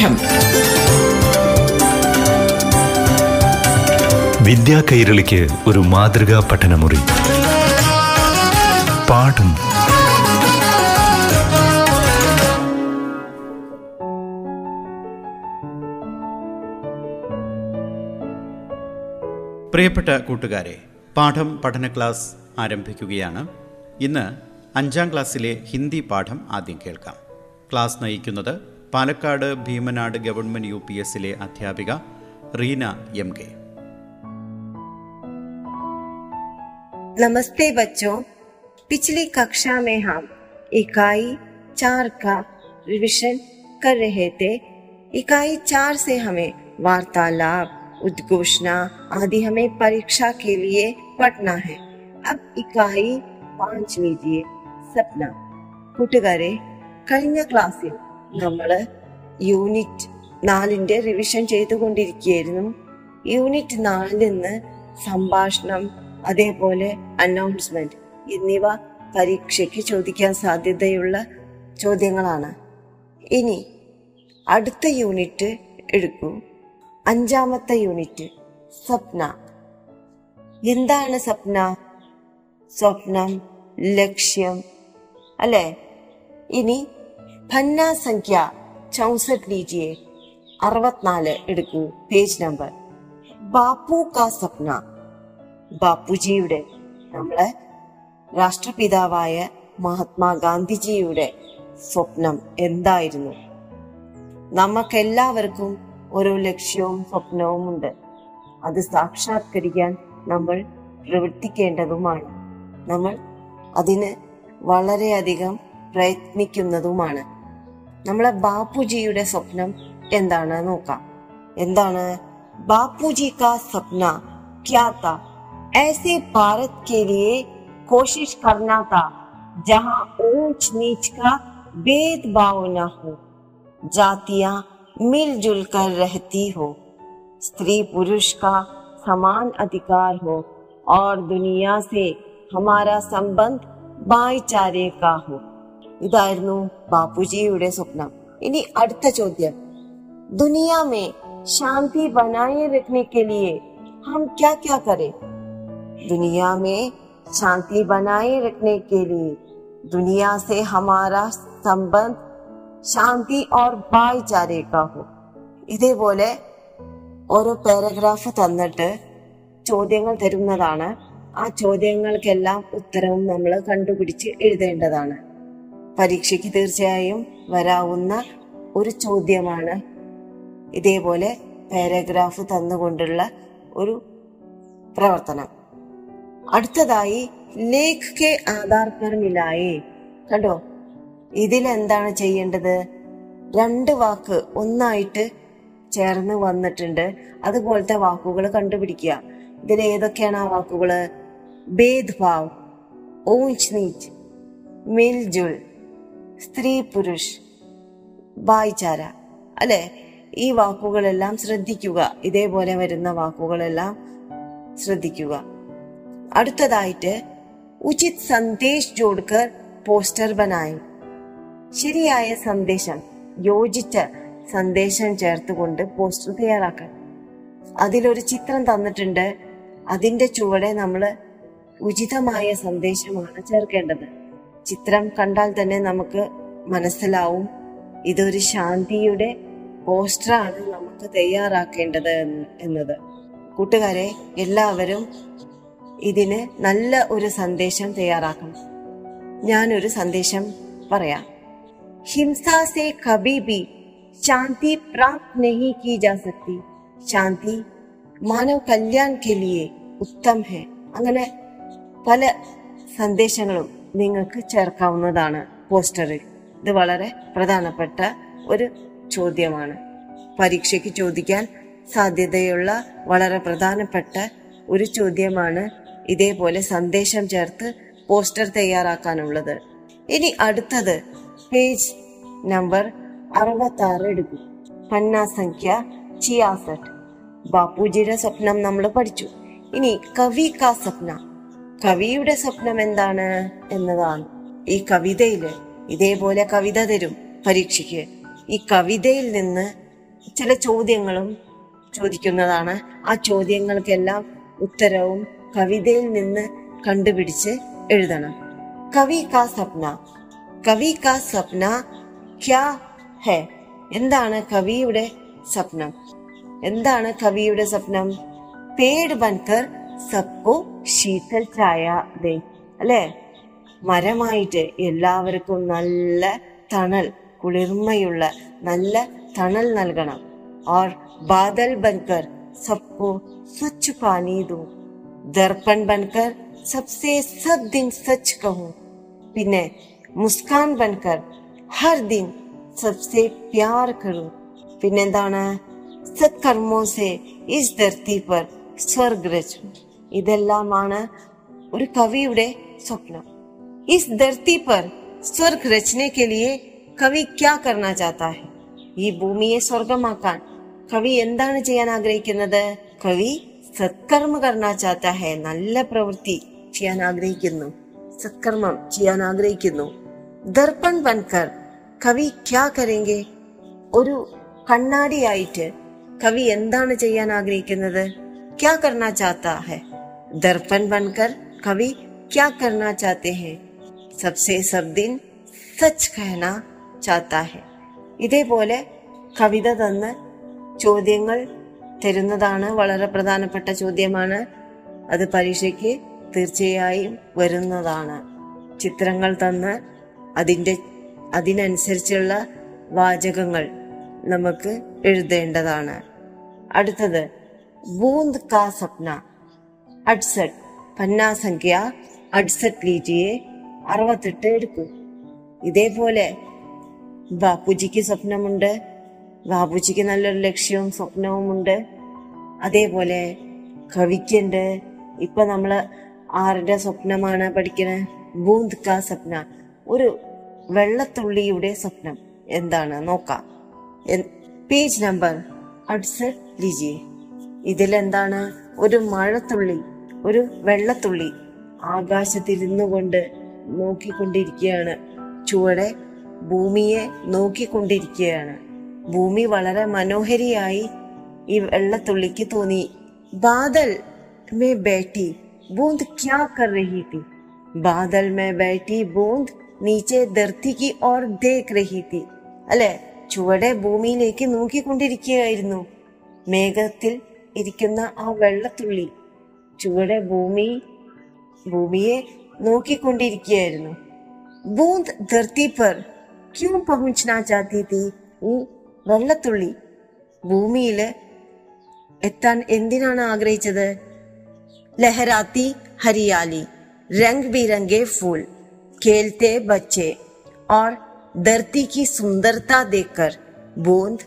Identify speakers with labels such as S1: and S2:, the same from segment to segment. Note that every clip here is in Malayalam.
S1: പാഠം
S2: വിദ്യാ കൈരളിക്ക് ഒരു മാതൃകാ പഠനമുറി. പാഠം.
S3: പ്രിയപ്പെട്ട കൂട്ടുകാരെ പാഠം പഠന ക്ലാസ് ആരംഭിക്കുകയാണ്. ഇന്ന് അഞ്ചാം ക്ലാസ്സിലെ ഹിന്ദി പാഠം ആദ്യം കേൾക്കാം. ക്ലാസ് നയിക്കുന്നത് Palakkad Bheemanad government U P എസിലെ അധ്യാപിക റീന എം കെ
S4: नमस्ते बच्चों पिछली कक्षा में हम इकाई चार का रिविजन कर रहे थे इकाई चार से हमें वार्तालाप उद्घोषणा आदि हमें परीक्षा के लिए पढ़ना है अब इकाई പാഞ്ച് लीजिए സപ്ന കൂട്ടുകാരെ കഴിഞ്ഞ ക്ലാസ്സിൽ നമ്മൾ യൂണിറ്റ് നാലിന്റെ റിവിഷൻ ചെയ്തുകൊണ്ടിരിക്കുകയായിരുന്നു. യൂണിറ്റ് നാലിൽ നിന്ന് സംഭാഷണം അതേപോലെ അനൗൺസ്മെന്റ് എന്നിവ പരീക്ഷയ്ക്ക് ചോദിക്കാൻ സാധ്യതയുള്ള ചോദ്യങ്ങളാണ്. ഇനി അടുത്ത യൂണിറ്റ് എടുക്കൂ. അഞ്ചാമത്തെ യൂണിറ്റ് സ്വപ്ന. എന്താണ് സ്വപ്ന? സ്വപ്നം ലക്ഷ്യം അല്ലേ? ഇനി ഭന്ന സംഖ്യ ചൗസठ ലീജിയെ അറുപത്തിനാല് എടുക്കൂ. Page number. ബാപ്പു കാ സ്വപ്ന. ബാപ്പുജിയുടെ നമ്മളെ രാഷ്ട്രപിതാവായ മഹാത്മാഗാന്ധിജിയുടെ സ്വപ്നം എന്തായിരുന്നു? നമുക്കെല്ലാവർക്കും ഓരോ ലക്ഷ്യവും സ്വപ്നവും ഉണ്ട്. അത് സാക്ഷാത്കരിക്കാൻ നമ്മൾ പ്രവർത്തിക്കേണ്ടതുമാണ്. നമ്മൾ അതിന് വളരെയധികം പ്രയത്നിക്കുന്നതുമാണ്. നമ്മളെ ബാപ്പുജിയുടെ സ്വപ്നം എന്താണ് നോക്കാം എന്താണ് ബാപ്പുജി കാ സ്വപ്ന क्या था ऐसे भारत के लिए कोशिश करना था जहां ऊंच नीच का भेदभाव न हो जातियां मिलजुल कर रहती हो स्त्री पुरुष का समान अधिकार हो और दुनिया से हमारा संबंध ഭായിച്ചാരെ കാ ഹോ ഇതായിരുന്നു ബാപ്പുജിയുടെ സ്വപ്നം ഇനി അടുത്ത ചോദ്യം दुनिया में शांति बनाए रखने के लिए हम क्या क्या करें दुनिया में शांति बनाए रखने के लिए दुनिया से हमारा संबंध ശാന്തി ഓർ ഭായിച്ചാരെ കാ ഹോ ഇതേപോലെ ഓരോ പാരഗ്രാഫ് തന്നിട്ട് ചോദ്യങ്ങൾ തരുന്നതാണ് ആ ചോദ്യങ്ങൾക്കെല്ലാം ഉത്തരവും നമ്മൾ കണ്ടുപിടിച്ച് എഴുതേണ്ടതാണ് പരീക്ഷയ്ക്ക് തീർച്ചയായും വരാവുന്ന ഒരു ചോദ്യമാണ്. ഇതേപോലെ പാരഗ്രാഫ് തന്നുകൊണ്ടുള്ള ഒരു പ്രവർത്തനം. അടുത്തതായി ലേഖ് കെ ആധാർ പർ മിലായേ കണ്ടോ? ഇതിൽ എന്താണ് ചെയ്യേണ്ടത്? രണ്ട് വാക്ക് ഒന്നായിട്ട് ചേർന്ന് വന്നിട്ടുണ്ട്. അതുപോലത്തെ വാക്കുകൾ കണ്ടുപിടിക്കുക. ഇതിൽ ഏതൊക്കെയാണ് ആ വാക്കുകൾ? ഭേദ്ഭാവ് ഊഞ്ച് നീച്ച് മിൽജുൾ സ്ത്രീ പുരുഷ് ഭായിച്ചാര അല്ലെ? ഈ വാക്കുകളെല്ലാം ശ്രദ്ധിക്കുക. ഇതേപോലെ വരുന്ന വാക്കുകളെല്ലാം ശ്രദ്ധിക്കുക. അടുത്തതായിട്ട് ഉചിത് സന്ദേശ് ജോഡ്കർ പോസ്റ്റർ ബനായി. ശരിയായ സന്ദേശം യോജിച്ച സന്ദേശം ചേർത്തുകൊണ്ട് പോസ്റ്റർ തയ്യാറാക്കുക അതിലൊരു ചിത്രം തന്നിട്ടുണ്ട്. അതിന്റെ ചുവടെ നമ്മൾ ഉചിതമായ സന്ദേശമാണ് ചേർക്കേണ്ടത്. ചിത്രം കണ്ടാൽ തന്നെ നമുക്ക് മനസ്സിലാവും. ഇതൊരു ശാന്തിയുടെ പോസ്റ്ററാണ് നമുക്ക് തയ്യാറാക്കേണ്ടത് എന്ന് എന്നത്. കൂട്ടുകാരെ എല്ലാവരും ഇതിന് നല്ല ഒരു സന്ദേശം തയ്യാറാക്കണം. ഞാനൊരു സന്ദേശം പറയാം. ഹിംസ സേ കബി ബി ശാന്തി പ്രാപ്ത് നഹി കി ജാ സക്തി. ശാന്തി മാനവ് കല്യാൺ കെ ലിയെ ഉത്തം ഹെ. അങ്ങനെ പല സന്ദേശങ്ങളും നിങ്ങൾക്ക് ചേർക്കാവുന്നതാണ് പോസ്റ്ററിൽ ഇത് വളരെ പ്രധാനപ്പെട്ട ഒരു ചോദ്യമാണ്. പരീക്ഷയ്ക്ക് ചോദിക്കാൻ സാധ്യതയുള്ള വളരെ പ്രധാനപ്പെട്ട ഒരു ചോദ്യമാണ് ഇതേപോലെ സന്ദേശം ചേർത്ത് പോസ്റ്റർ തയ്യാറാക്കാനുള്ളത്. ഇനി അടുത്തത് പേജ് നമ്പർ അറുപത്തി ആറ് എടുക്കും. പന്ന സംഖ്യ ചിയാസട്ട് ബാപ്പുജിയുടെ സ്വപ്നം നമ്മൾ പഠിച്ചു. ഇനി കവി കാ സ്വപ്ന. കവിയുടെ സ്വപ്നം എന്താണ് എന്നതാണ്. ഈ കവിതയിൽ ഇതേപോലെ കവിത തരും പരീക്ഷയ്ക്ക്. ഈ കവിതയിൽ നിന്ന് ചില ചോദ്യങ്ങളും ചോദിക്കുന്നതാണ്. ആ ചോദ്യങ്ങൾക്കെല്ലാം ഉത്തരവും കവിതയിൽ നിന്ന് കണ്ടുപിടിച്ച് എഴുതണം. കവി കാ സ്വപ്ന. കവി കാ സ്വപ്ന ക്യാ ഹേ? എന്താണ് കവിയുടെ സ്വപ്നം? എന്താണ് കവിയുടെ സ്വപ്നം? പേട് ബൻകർ സബ്കോ ശീതൽ ചായ ദേ അല്ലേ മരമായിട്ട് എല്ലാവർക്കും നല്ല തണൽ കുളിർമയുള്ള നല്ല തണൽ നൽകണം और बादल बनकर सबको स्वच्छ पानी दो दर्पण बनकर सबसे सब दिन सच कहूं പിന്നെ മുസ്കാൻ ബൻകർ ഹർ ദിൻ സബ്സെ പ്യാർ കറൂ പിന്നെന്താണ് സത്കർമ്മോ സെ ഇസ് ധർത്തി പർ സ്വർഗ് രചു ഇതെല്ലാമാണ് ഒരു കവിയുടെ സ്വപ്നം. ഇസ് ധർത്തി പർ സ്വർഗ് രചനയ്ക്കെ കവി ക്യാ കർണ ചാത്താ ഹെ? ഈ ഭൂമിയെ സ്വർഗമാക്കാൻ കവി എന്താണ് ചെയ്യാൻ ആഗ്രഹിക്കുന്നത്? കവി സത്കർമ്മ കർണ ചാത്ത ഹെ നല്ല പ്രവൃത്തി ചെയ്യാൻ ആഗ്രഹിക്കുന്നു. സത്കർമ്മം ചെയ്യാൻ ആഗ്രഹിക്കുന്നു. ദർപ്പൺ വൻകർ കവി ക്യാ കരെങ്കെ? ഒരു കണ്ണാടിയായിട്ട് കവി എന്താണ് ചെയ്യാൻ ആഗ്രഹിക്കുന്നത്? ക്യാ കർണ ചാത്ത ഹെ? ദർപ്പൺ बनकर कवि क्या करना चाहते हैं? सबसे सब दिन സച്ച് കഹന ചാത്ത ഹെ ഇതേപോലെ കവിത തന്ന് ചോദ്യങ്ങൾ തരുന്നതാണ് വളരെ പ്രധാനപ്പെട്ട ചോദ്യമാണ്. അത് പരീക്ഷയ്ക്ക് തീർച്ചയായും വരുന്നതാണ്. ചിത്രങ്ങൾ തന്ന് അതിന്റെ അതിനനുസരിച്ചുള്ള വാചകങ്ങൾ നമുക്ക് എഴുതേണ്ടതാണ്. അടുത്തത് ബൂന്ദ് കാ സപ്ന അഡ്സട്ട്. പന്ന സംഖ്യ അഡ്സറ്റ് ലീജിയെ അറുപത്തെട്ട് എടുക്കൂ. ഇതേപോലെ ബാപ്പുജിക്ക് സ്വപ്നമുണ്ട്. ബാപ്പുജിക്ക് നല്ലൊരു ലക്ഷ്യവും സ്വപ്നവും ഉണ്ട് അതേപോലെ കവിക്കുണ്ട്. ഇപ്പൊ നമ്മൾ ആരുടെ സ്വപ്നമാണ് പഠിക്കുന്നത് ബൂന്ദ് കാ സ്വപ്ന. ഒരു വെള്ളത്തുള്ളിയുടെ സ്വപ്നം എന്താണ്? നോക്കാം. പേജ് നമ്പർ അഡ്സറ്റ് ലിജി ഇതിലെന്താണ്? ഒരു മഴത്തുള്ളി ഒരു വെള്ളത്തുള്ളി ആകാശത്തിരുന്നു കൊണ്ട് നോക്കിക്കൊണ്ടിരിക്കുകയാണ് ചുവടെ ഭൂമിയെ നോക്കിക്കൊണ്ടിരിക്കുകയാണ് ഭൂമി വളരെ മനോഹരിയായി ഈ വെള്ളത്തുള്ളിക്ക് തോന്നി ബാദൽ മേ ബേട്ടി ബൂന്ദ് ക്യാ കർ രഹി തി ബാദൽ മേ ബേട്ടി ബൂന്ദ് നീച്ചെ ധർത്തി की ओर ദേഖ് രഹി തി അല്ലെ ചുവടെ ഭൂമിയിലേക്ക് നോക്കിക്കൊണ്ടിരിക്കുകയായിരുന്നു മേഘത്തിൽ ഇരിക്കുന്ന ആ വെള്ളത്തുള്ളി ചുവടെ ഭൂമി ഭൂമിയെ നോക്കിക്കൊണ്ടിരിക്കുകയായിരുന്നു. ബൂന്ത് ധർത്തി പർ ക്യൂ പഹുഞ്ചനാ ചാത്തി തീ ഈ വെള്ളത്തുള്ളി. ഭൂമിയിൽ എത്താൻ എന്തിനാണ് ആഗ്രഹിച്ചത്? ലഹരാത്തി ഹരിയാലി രംഗ് ബിരംഗെ ഫൂൾ खेलते ബച്ചെ ഓർ धरती की सुंदरता देखकर बूंद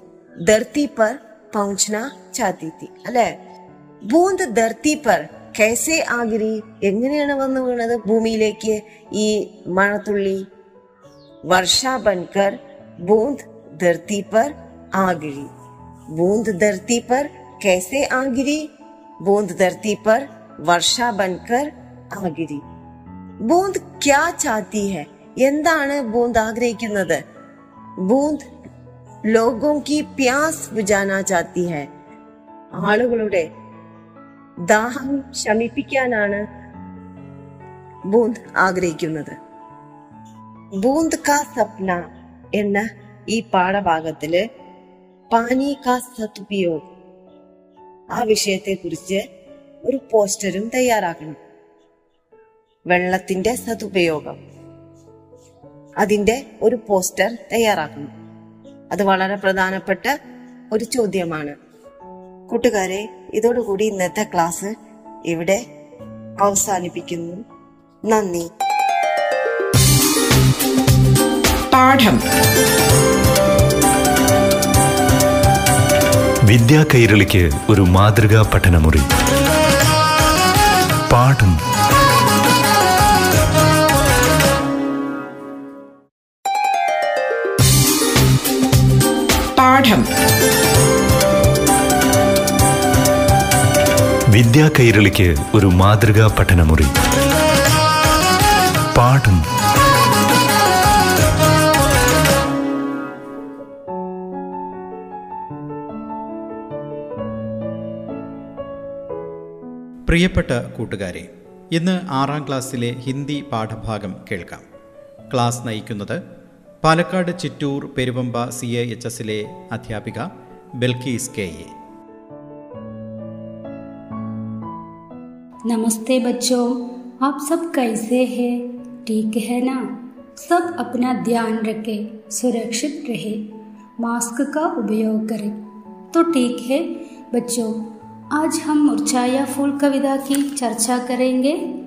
S4: धरती पर पहुंचना चाहती थी അല്ലെ ബൂന്ദ് ധർത്തി പർ കൈസെ ആഗിരി എങ്ങനെയാണ് വന്നു വീണത് ഭൂമിയിലേക്ക് ഈ മഴത്തുള്ളി വർഷ ബൻകർ ബൂന്ദ് ധർത്തി പർ ആഗിരി ബൂന്ദ് ധർത്തി പർ കൈസെ ആഗിരി ബൂന്ദ് ധർത്തി പർ വർഷ ബൻകർ ആഗിരി ബൂന്ദ് ക്യാ ചാത്തി ഹെ എന്താണ് ബൂന്ദ് ആഗ്രഹിക്കുന്നത് ബൂന്ദ് ലോഗോ കി പ്യാസ് ബുജാന ചാത്തി ഹെ ആളുകളുടെ ദാഹം ശമിപ്പിക്കാനാണ് ബൂന്ദ് ആഗ്രഹിക്കുന്നത്. ബൂന്ദ് കാ സപ്ന എന്ന ഈ പാഠഭാഗത്തിൽ പാനി കാ സതുപയോഗ് ആ വിഷയത്തെ കുറിച്ച് ഒരു പോസ്റ്ററും തയ്യാറാക്കണം. വെള്ളത്തിന്റെ സതുപയോഗം അതിന്റെ ഒരു പോസ്റ്റർ തയ്യാറാക്കണം. അത് വളരെ പ്രധാനപ്പെട്ട ഒരു ചോദ്യമാണ്. കൂട്ടുകാരെ ഇതോടുകൂടി ഇന്നത്തെ ക്ലാസ് ഇവിടെ അവസാനിപ്പിക്കുന്നു. നന്ദി.
S1: പാഠം.
S2: വിദ്യാ കൈരളിക്ക് ഒരു മാതൃകാ പഠനമുറി. പാഠം.
S1: പാഠം.
S2: വിദ്യാ കൈരളിക്ക് ഒരു മാതൃകാ പഠനമുറി. പാഠം.
S3: പ്രിയപ്പെട്ട കൂട്ടുകാരെ ഇന്ന് ആറാം ക്ലാസ്സിലെ ഹിന്ദി പാഠഭാഗം കേൾക്കാം. ക്ലാസ് നയിക്കുന്നത് Palakkad Chittur Peruvemba C A H എസിലെ അധ്യാപിക ബെൽക്കീസ് കെ എ.
S5: नमस्ते बच्चों, आप सब कैसे हैं? ठीक है ना? सब अपना ध्यान रखें, सुरक्षित रहे, मास्क का उपयोग करें। तो ठीक है बच्चों, आज हम मुरझाया फूल कविता की चर्चा करेंगे।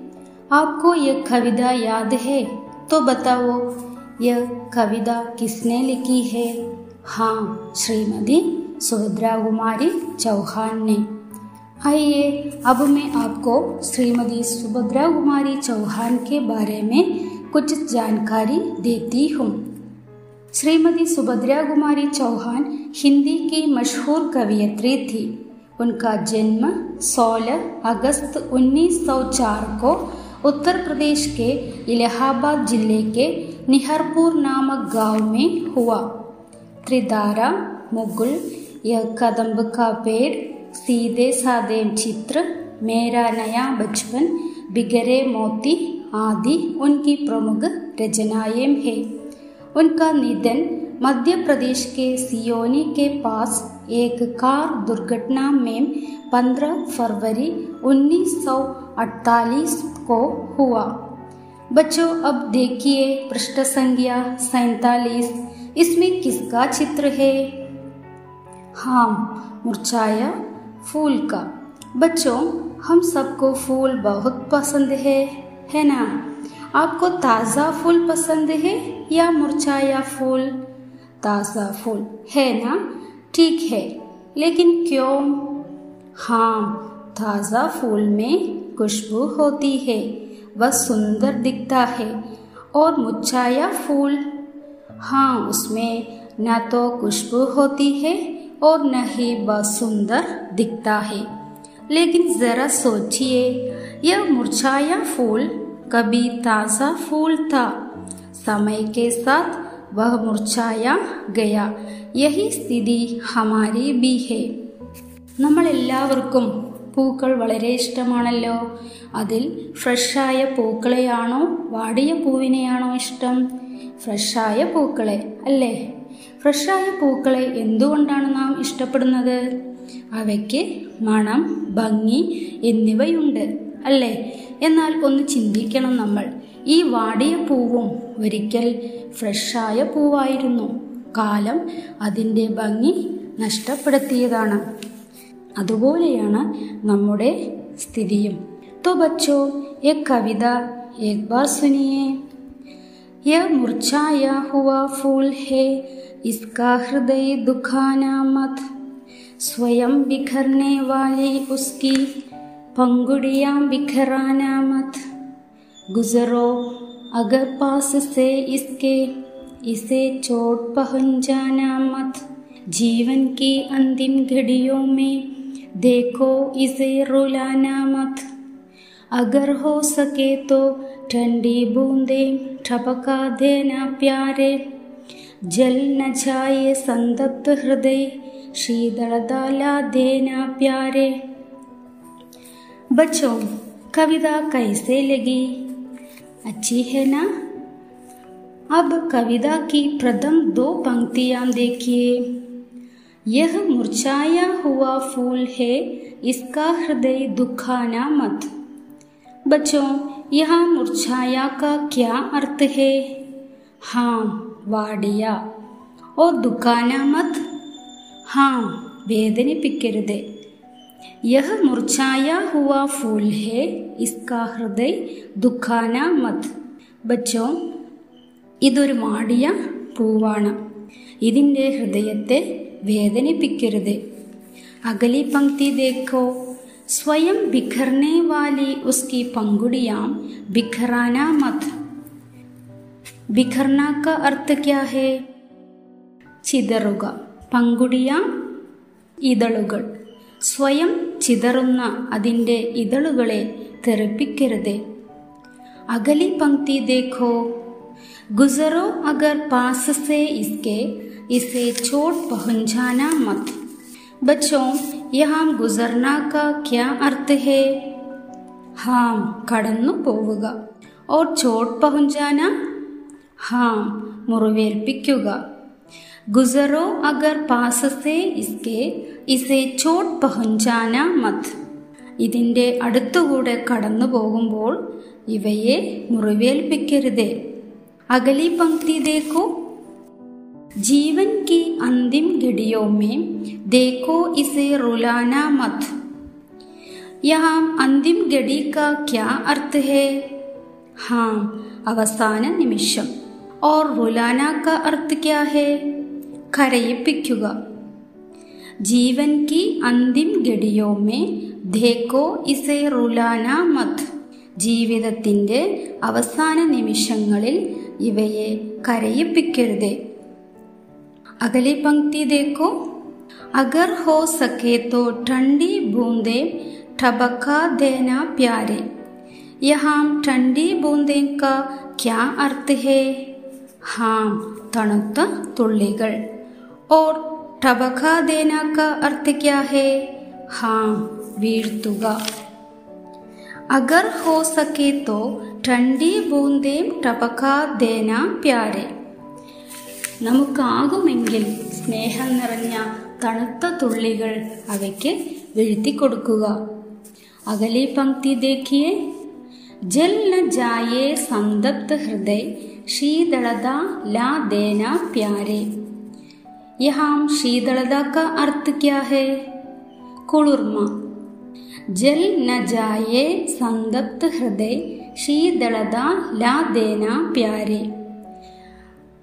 S5: आपको यह कविता याद है? तो बताओ, यह कविता किसने लिखी है? हाँ श्रीमती सुभद्रा कुमारी चौहान ने। आइए, अब मैं आपको श्रीमती सुभद्रा कुमारी चौहान के बारे में कुछ जानकारी देती हूँ। श्रीमती सुभद्रा कुमारी चौहान हिंदी की मशहूर कवियत्री थी। उनका जन्म 16 अगस्त 1904 को उत्तर प्रदेश के इलाहाबाद ज़िले के निहरपुर नामक गाँव में हुआ। त्रिदारा, मुगल, यह कदम्ब का पेड़ सीधे साधे चित्र, मेरा नया बचपन बिगरे मोती आदि उनकी प्रमुख रचनाएँ हैं। उनका निधन मध्य प्रदेश के सियोनी के पास एक कार दुर्घटना में 15 फरवरी 1948 को हुआ। बच्चों, अब देखिए पृष्ठ संख्या सैतालीस। इसमें किसका चित्र है? हाँ मुरझाया फूल का। बच्चों, हम सबको फूल बहुत पसंद है है ना? आपको ताज़ा फूल पसंद है या मुरझाया फूल? ताज़ा फूल, है ना? ठीक है, लेकिन क्यों? हाँ ताज़ा फूल में खुशबू होती है, वह सुंदर दिखता है। और मुरझाया फूल? हाँ उसमें न तो खुशबू होती है और न ही वह सुंदर दिखता है लेकिन जरा सोचिए यह मुरझाया फूल कभी ताज़ा फूल था समय के साथ वह मुरझाया गया यही സ്ഥിതി ഹമാരി ബി ഹെ നമ്മളെല്ലാവർക്കും പൂക്കൾ വളരെ ഇഷ്ടമാണല്ലോ അതിൽ ഫ്രഷായ പൂക്കളെയാണോ വാടിയ പൂവിനെയാണോ ഇഷ്ടം ഫ്രഷായ പൂക്കളെ അല്ലേ ഫ്രഷായ പൂക്കളെ എന്തുകൊണ്ടാണ് നാം ഇഷ്ടപ്പെടുന്നത് അവയ്ക്ക് മണം ഭംഗി എന്നിവയുണ്ട് അല്ലേ എന്നാൽ ഒന്ന് ചിന്തിക്കണം നമ്മൾ ഈ വാടിയ പൂവും ഒരിക്കൽ ഫ്രഷായ പൂവായിരുന്നു കാലം അതിൻ്റെ ഭംഗി നഷ്ടപ്പെടുത്തിയതാണ് അതുപോലെയാണ് നമ്മുടെ സ്ഥിതിയും तो बच्चों एक कविता एक बार सुनिए यह मुरझाया हुआ फूल है इसका हृदय दुखाना मत स्वयं बिखरने वाली उसकी पंगुड़ियाँ बिखराना मत गुजरो अगर पास से इसके इसे चोट पहुंचाना मत जीवन की अंतिम घड़ियों में देखो इसे रुलाना मत अगर हो सके तो ठंडी बूंदे ठपका देना प्यारे। जल न जाए संतप्त हृदय, शीतल डाला देना प्यारे। बच्चों, कविता कैसे लगी? अच्छी है ना? अब कविता की प्रथम दो पंक्तियाँ देखिए। यह मुरझाया हुआ फूल है, इसका हृदय दुखाना मत। बच्चों यहाँ मुरझाया का क्या अर्थ है हाँ वाडिया और दुखाना मत हाँ വേദനിപ്പിക്കരുത് യഹ് മുർച്ചായ ഹുവ ഫൂൽ ഹെ ഇസ്കാ ഹൃദയ് ദുഃഖാന മത് ബച്ചോ ഇതൊരു മാടിയ പൂവാണ് ഇതിൻ്റെ ഹൃദയത്തെ വേദനിപ്പിക്കരുത് അഗലി പങ്ക്തി ദേഖോ സ്വയം ബിഖർനെ വാലി ഉസ്കി പങ്കുടിയാം ബിഖറാന മത് ബിഖർന का अर्थ क्या है ചിതറുക പങ്കുടിയാം ഇതളുകൾ സ്വയം ചിതറുന്ന അതിൻ്റെ ഇതളുകളെ തെറിപ്പിക്കരുത് അഗലി പങ്ക്തി ദേഖോ गुजरो अगर पास से इसके इसे चोट पहुंचाना मत बच्चों यहाँ गुजरना का क्या अर्थ है ഹാം കടന്നു പോവുക ഓർ ചോട്ട് പഹുഞ്ചാന ഹാം മുറിവേൽപ്പിക്കുക ഗുസറോ അഗർ പാസസെ ഇസ്കെ ഇസെ ചോട്ട് പഹുഞ്ചാന മത് ഇതിൻ്റെ അടുത്തുകൂടെ കടന്നു പോകുമ്പോൾ ഇവയെ മുറിവേൽപ്പിക്കരുതേ അകലി പങ്ക്തി ദേക്കോ जीवन की अंतिम घड़ियों में देखो इसे रुलाना मत यहाँ अंतिम घड़ी का क्या अर्थ है हाँ അവസാന നിമിഷം और रुलाना का अर्थ क्या है കരയിപ്പിക്കുക ജീവൻ की अंतिम घड़ियों में देखो इसे रुलाना मत ജീവിതത്തിൻ്റെ അവസാന നിമിഷങ്ങളിൽ ഇവയെ കരയിപ്പിക്കരുതേ अगली पंक्ति देखो अगर हो सके तो ठंडी बूंदे ठबका देना प्यारे यहाँ ठंडी बूंदे का क्या अर्थ है हाँ തണുത്ത തുള്ളികൾ और ठबका देना का अर्थ क्या है हाँ വീഴ്ത്തുക अगर हो सके तो ठंडी बूंदे ठबका देना प्यारे നമുക്കാകുമെങ്കിൽ സ്നേഹം നിറഞ്ഞ തണുത്ത തുള്ളികൾ അവയ്ക്ക് വീഴ്ത്തിക്കൊടുക്കുക അകലി പങ്ക്തി ദേഖിയെ ജൽ ന ജായേ സന്തപ്ത ഹൃദയ ശീതളത ലാ ദേന പ്യാരെ യഹാം ശീതളത का अर्थ क्या है കുളിർമ ജൽ ന ജായേ സന്തപ്ത ഹൃദയ ശീതളത ലാ ദേന പ്യാരെ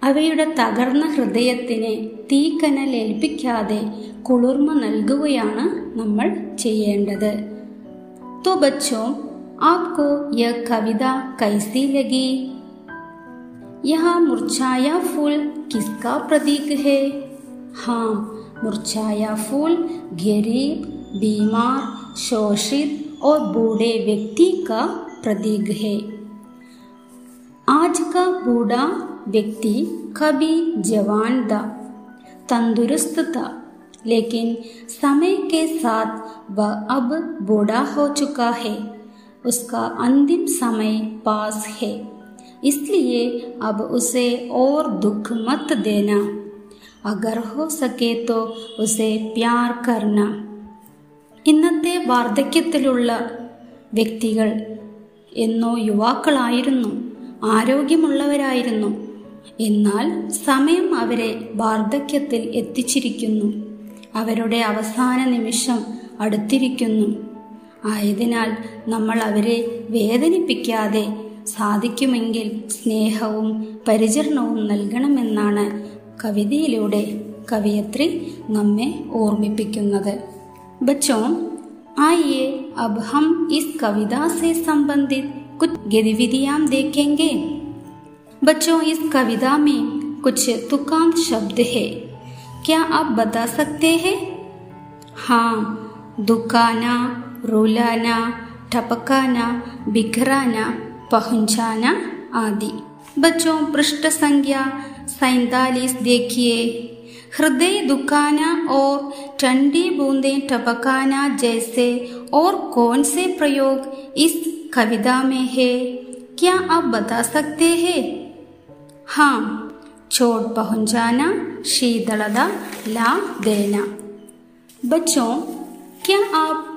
S5: അവയുടെ തകർന്ന ഹൃദയത്തിന് തീക്കനൽ ഏൽപ്പിക്കാതെ കുളിർമ നൽകുകയാണ് നമ്മൾ ചെയ്യേണ്ടത് तो बच्चों आपको यह कविता कैसी लगी यह मुरझाया फूल किसका प्रतीक है हाँ मुरझाया फूल गरीब बीमार शोषित और बूढ़े व्यक्ति का प्रतीक है आज का बूढ़ा व्यक्ति कभी जवान था तंदुरुस्त था लेकिन समय के साथ वह अब बूढ़ा हो चुका है उसका अंतिम समय पास है इसलिए अब उसे और दुख मत देना अगर हो सके तो उसे प्यार करना ഇന്നത്തെ വാർദ്ധക്യത്തിലുള്ള വ്യക്തികൾ എന്നോ യുവാക്കളായിരുന്നു ആരോഗ്യമുള്ളവരായിരുന്നു എന്നാൽ സമയം അവരെ വാർദ്ധക്യത്തിൽ എത്തിച്ചിരിക്കുന്നു അവരുടെ അവസാന നിമിഷം അടുത്തിരിക്കുന്നു ആയതിനാൽ നമ്മൾ അവരെ വേദനിപ്പിക്കാതെ സാധിക്കുമെങ്കിൽ സ്നേഹവും പരിചരണവും നൽകണമെന്നാണ് കവിതയിലൂടെ കവിയത്രി നമ്മെ ഓർമ്മിപ്പിക്കുന്നത് बच्चों आइए अब हम इस कविता से संबंधित कुछ गतिविधियां देखेंगे बच्चों, इस कविता में कुछ तुकांत शब्द है। क्या आप बता सकते हैं? हाँ दुकाना, रुलाना, ठपकाना, बिखराना, पहुंचाना आदि। बच्चों, पृष्ठ संख्या सैतालीस देखिए। हृदय दुखाना और ठंडी बूंदें टपकाना जैसे और कौन से प्रयोग इस कविता में है? क्या आप बता सकते हैं? हाँ चोट पहुंचाना, शीतलता ला देना। बच्चों, क्या आप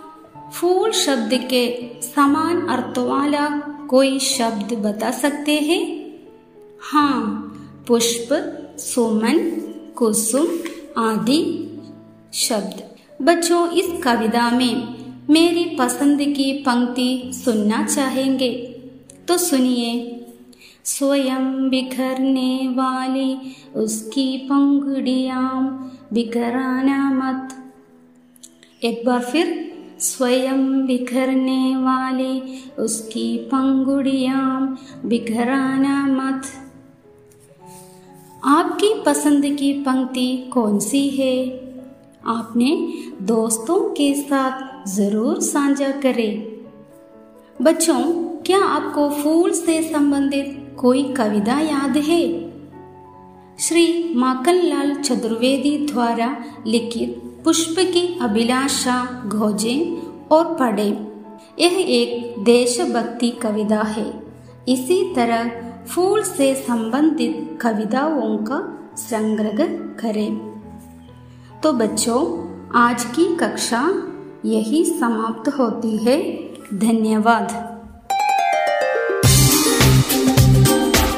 S5: फूल शब्द के समान अर्थ वाला कोई शब्द बता सकते हैं? हाँ पुष्प, सुमन, कुसुम आदि शब्द। बच्चों, इस कविता में मेरी पसंद की पंक्ति सुनना चाहेंगे तो सुनिए। स्वयं बिखरने वाली उसकी पंगुड़ियाँ बिखराना मत एक बार फिर स्वयं बिखरने वाली उसकी पंगुड़ियाँ बिखराना मत आपकी पसंद की पंक्ति कौन सी है? आपने दोस्तों के साथ ज़रूर साझा करें। बच्चों, क्या आपको फूल से संबंधित कोई कविता याद है? श्री माखनलाल चतुर्वेदी द्वारा लिखित पुष्प की अभिलाषा घोजे और पढ़े। यह एक देशभक्ति कविता है। इसी तरह फूल से संबंधित कविताओं का संग्रह करें। तो बच्चों, आज की कक्षा यही समाप्त होती है। धन्यवाद।